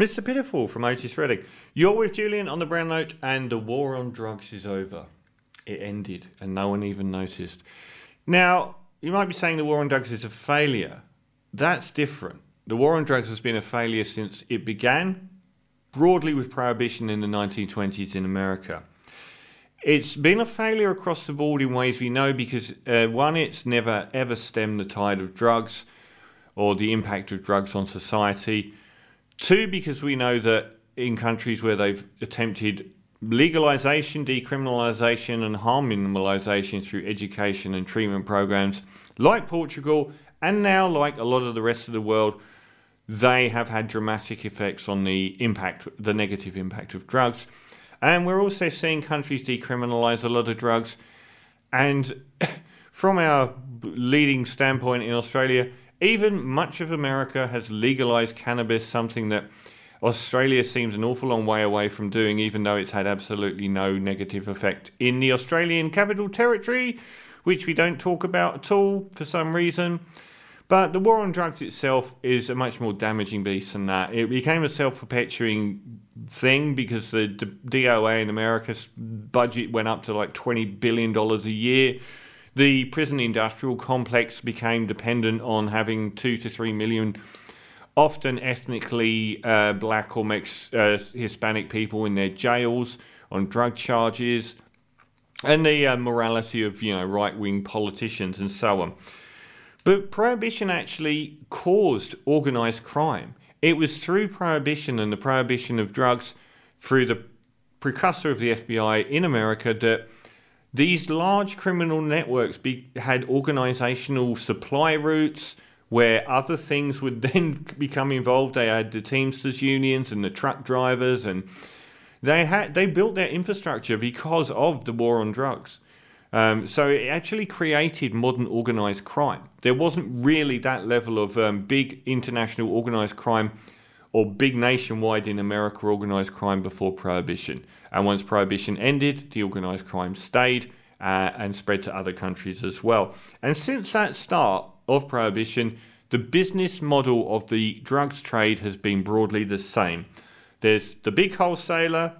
Mr. Pitiful from Otis Redding. You're with Julian on the Brown Note, and the war on drugs is over. It ended, and no one even noticed. Now, you might be saying the war on drugs is a failure. That's different. The war on drugs has been a failure since it began broadly with prohibition in the 1920s in America. It's been a failure across the board in ways we know because, uh, one, it's never ever stemmed the tide of drugs or the impact of drugs on society. Two, because we know that in countries where they've attempted legalization, decriminalization, and harm minimalization through education and treatment programs, like Portugal, and now like a lot of the rest of the world, they have had dramatic effects on the impact, the negative impact of drugs. And we're also seeing countries decriminalize a lot of drugs. And from our leading standpoint in Australia, even much of America has legalized cannabis, something that Australia seems an awful long way away from doing, even though it's had absolutely no negative effect in the Australian Capital Territory, which we don't talk about at all for some reason. But the war on drugs itself is a much more damaging beast than that. It became a self perpetuating thing because the DEA in America's budget went up to like $20 billion a year the prison industrial complex became dependent on having two to three million, often ethnically uh, black or mixed uh, Hispanic people in their jails on drug charges, and the uh, morality of you know right wing politicians and so on. But prohibition actually caused organized crime. It was through prohibition and the prohibition of drugs through the precursor of the FBI in America that these large criminal networks be, had organizational supply routes where other things would then become involved. They had the Teamsters unions and the truck drivers, and they had they built their infrastructure because of the war on drugs. Um, so it actually created modern organized crime. There wasn't really that level of um, big international organized crime or big nationwide in America organized crime before Prohibition. And once Prohibition ended, the organised crime stayed uh, and spread to other countries as well. And since that start of Prohibition, the business model of the drugs trade has been broadly the same. There's the big wholesaler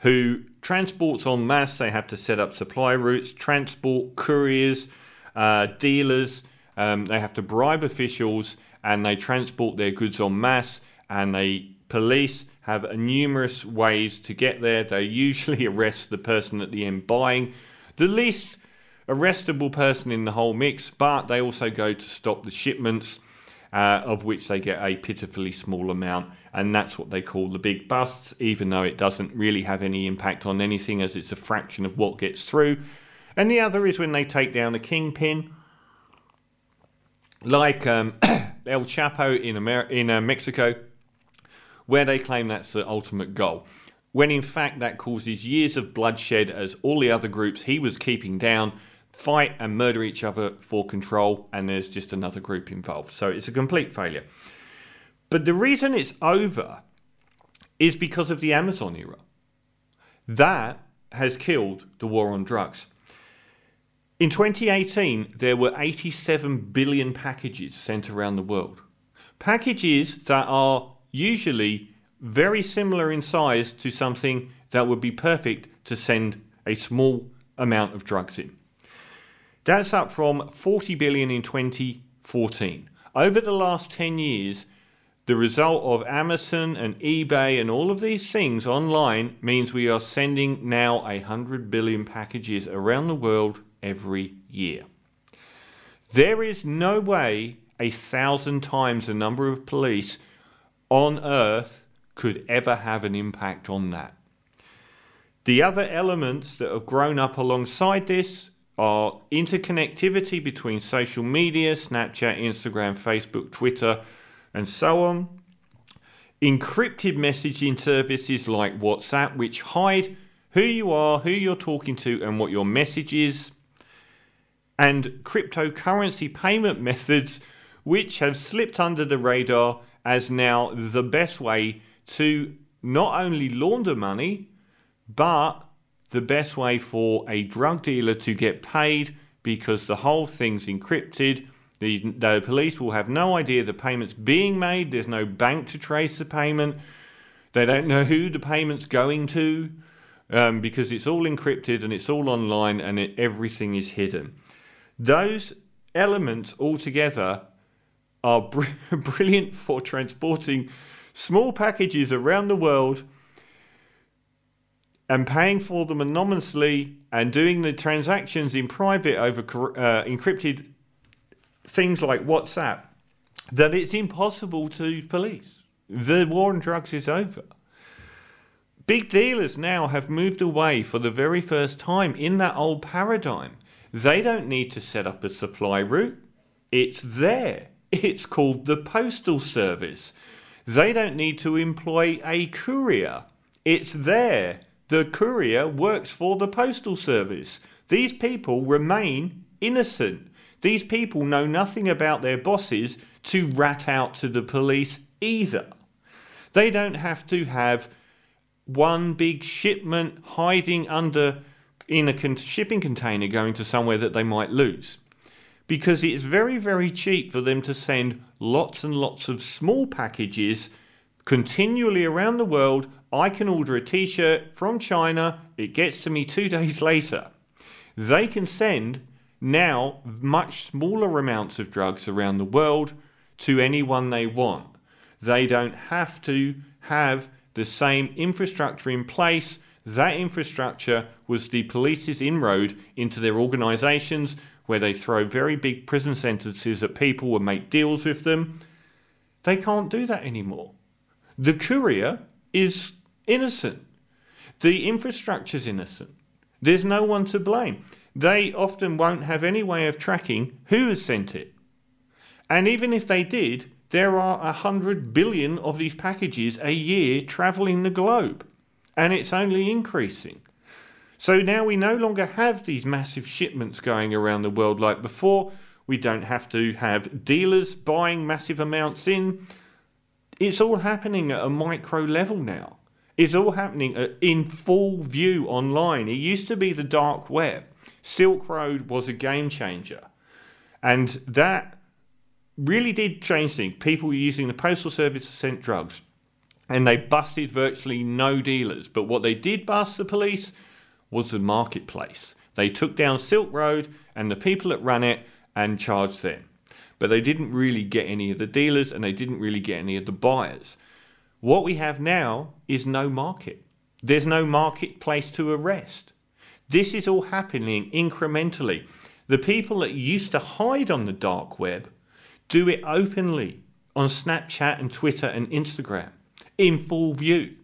who transports en masse, they have to set up supply routes, transport, couriers, uh, dealers, um, they have to bribe officials and they transport their goods en masse and they police have numerous ways to get there. They usually arrest the person at the end buying, the least arrestable person in the whole mix, but they also go to stop the shipments, uh, of which they get a pitifully small amount. And that's what they call the big busts, even though it doesn't really have any impact on anything as it's a fraction of what gets through. And the other is when they take down a kingpin, like um, El Chapo in, Amer- in uh, Mexico where they claim that's the ultimate goal. When in fact that causes years of bloodshed as all the other groups he was keeping down fight and murder each other for control, and there's just another group involved. So it's a complete failure. But the reason it's over is because of the Amazon era. That has killed the war on drugs. In 2018, there were 87 billion packages sent around the world. Packages that are usually very similar in size to something that would be perfect to send a small amount of drugs in. That's up from 40 billion in 2014. Over the last 10 years, the result of Amazon and eBay and all of these things online means we are sending now 100 billion packages around the world every year. There is no way a thousand times the number of police on Earth could ever have an impact on that. The other elements that have grown up alongside this are interconnectivity between social media, Snapchat, Instagram, Facebook, Twitter, and so on. Encrypted messaging services like WhatsApp, which hide who you are, who you're talking to, and what your message is. And cryptocurrency payment methods, which have slipped under the radar as now the best way to not only launder money, but the best way for a drug dealer to get paid because the whole thing's encrypted The, the police will have no idea the payment's being made. There's no bank to trace the payment. They don't know who the payment's going to um, because it's all encrypted and it's all online and it, everything is hidden. Those elements altogether are br- brilliant for transporting small packages around the world and paying for them anonymously and doing the transactions in private over uh, encrypted things like WhatsApp that it's impossible to police. The war on drugs is over. Big dealers now have moved away for the very first time in that old paradigm. They don't need to set up a supply route, it's there. It's called the Postal Service. They don't need to employ a courier, it's there the courier works for the postal service. These people remain innocent. These people know nothing about their bosses to rat out to the police either. They don't have to have one big shipment hiding under in a con- shipping container going to somewhere that they might lose. Because it's very, very cheap for them to send lots and lots of small packages continually around the world I can order a t shirt from China, it gets to me two days later. They can send now much smaller amounts of drugs around the world to anyone they want. They don't have to have the same infrastructure in place. That infrastructure was the police's inroad into their organisations where they throw very big prison sentences at people and make deals with them. They can't do that anymore. The courier is innocent. The infrastructure's innocent. There's no one to blame. They often won't have any way of tracking who has sent it. And even if they did, there are a hundred billion of these packages a year travelling the globe. And it's only increasing. So now we no longer have these massive shipments going around the world like before. We don't have to have dealers buying massive amounts in. It's all happening at a micro level now. It's all happening uh, in full view online. It used to be the dark web. Silk Road was a game changer. And that really did change things. People were using the postal service to send drugs. And they busted virtually no dealers. But what they did bust the police was the marketplace. They took down Silk Road and the people that ran it and charged them. But they didn't really get any of the dealers and they didn't really get any of the buyers. What we have now is no market. There's no marketplace to arrest. This is all happening incrementally. The people that used to hide on the dark web do it openly on Snapchat and Twitter and Instagram in full view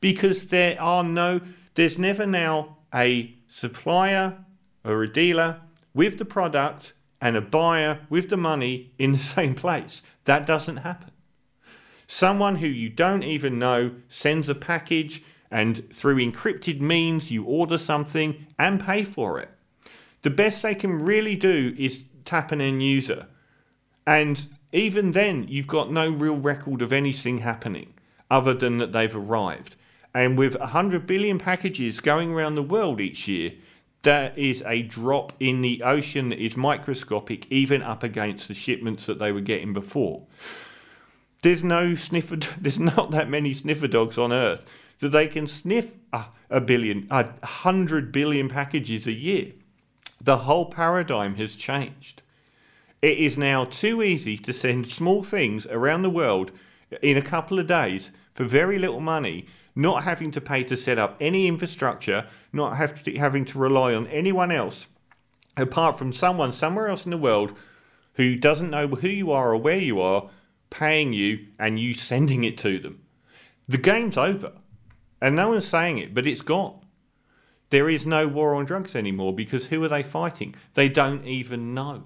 because there are no, there's never now a supplier or a dealer with the product and a buyer with the money in the same place. That doesn't happen. Someone who you don't even know sends a package, and through encrypted means, you order something and pay for it. The best they can really do is tap an end user. And even then, you've got no real record of anything happening other than that they've arrived. And with 100 billion packages going around the world each year, that is a drop in the ocean that is microscopic, even up against the shipments that they were getting before there's no sniffer. There's not that many sniffer dogs on Earth so they can sniff a, a billion, a hundred billion packages a year. The whole paradigm has changed. It is now too easy to send small things around the world in a couple of days for very little money, not having to pay to set up any infrastructure, not to, having to rely on anyone else apart from someone somewhere else in the world who doesn't know who you are or where you are paying you and you sending it to them. The game's over. And no one's saying it, but it's gone. There is no war on drugs anymore because who are they fighting? They don't even know.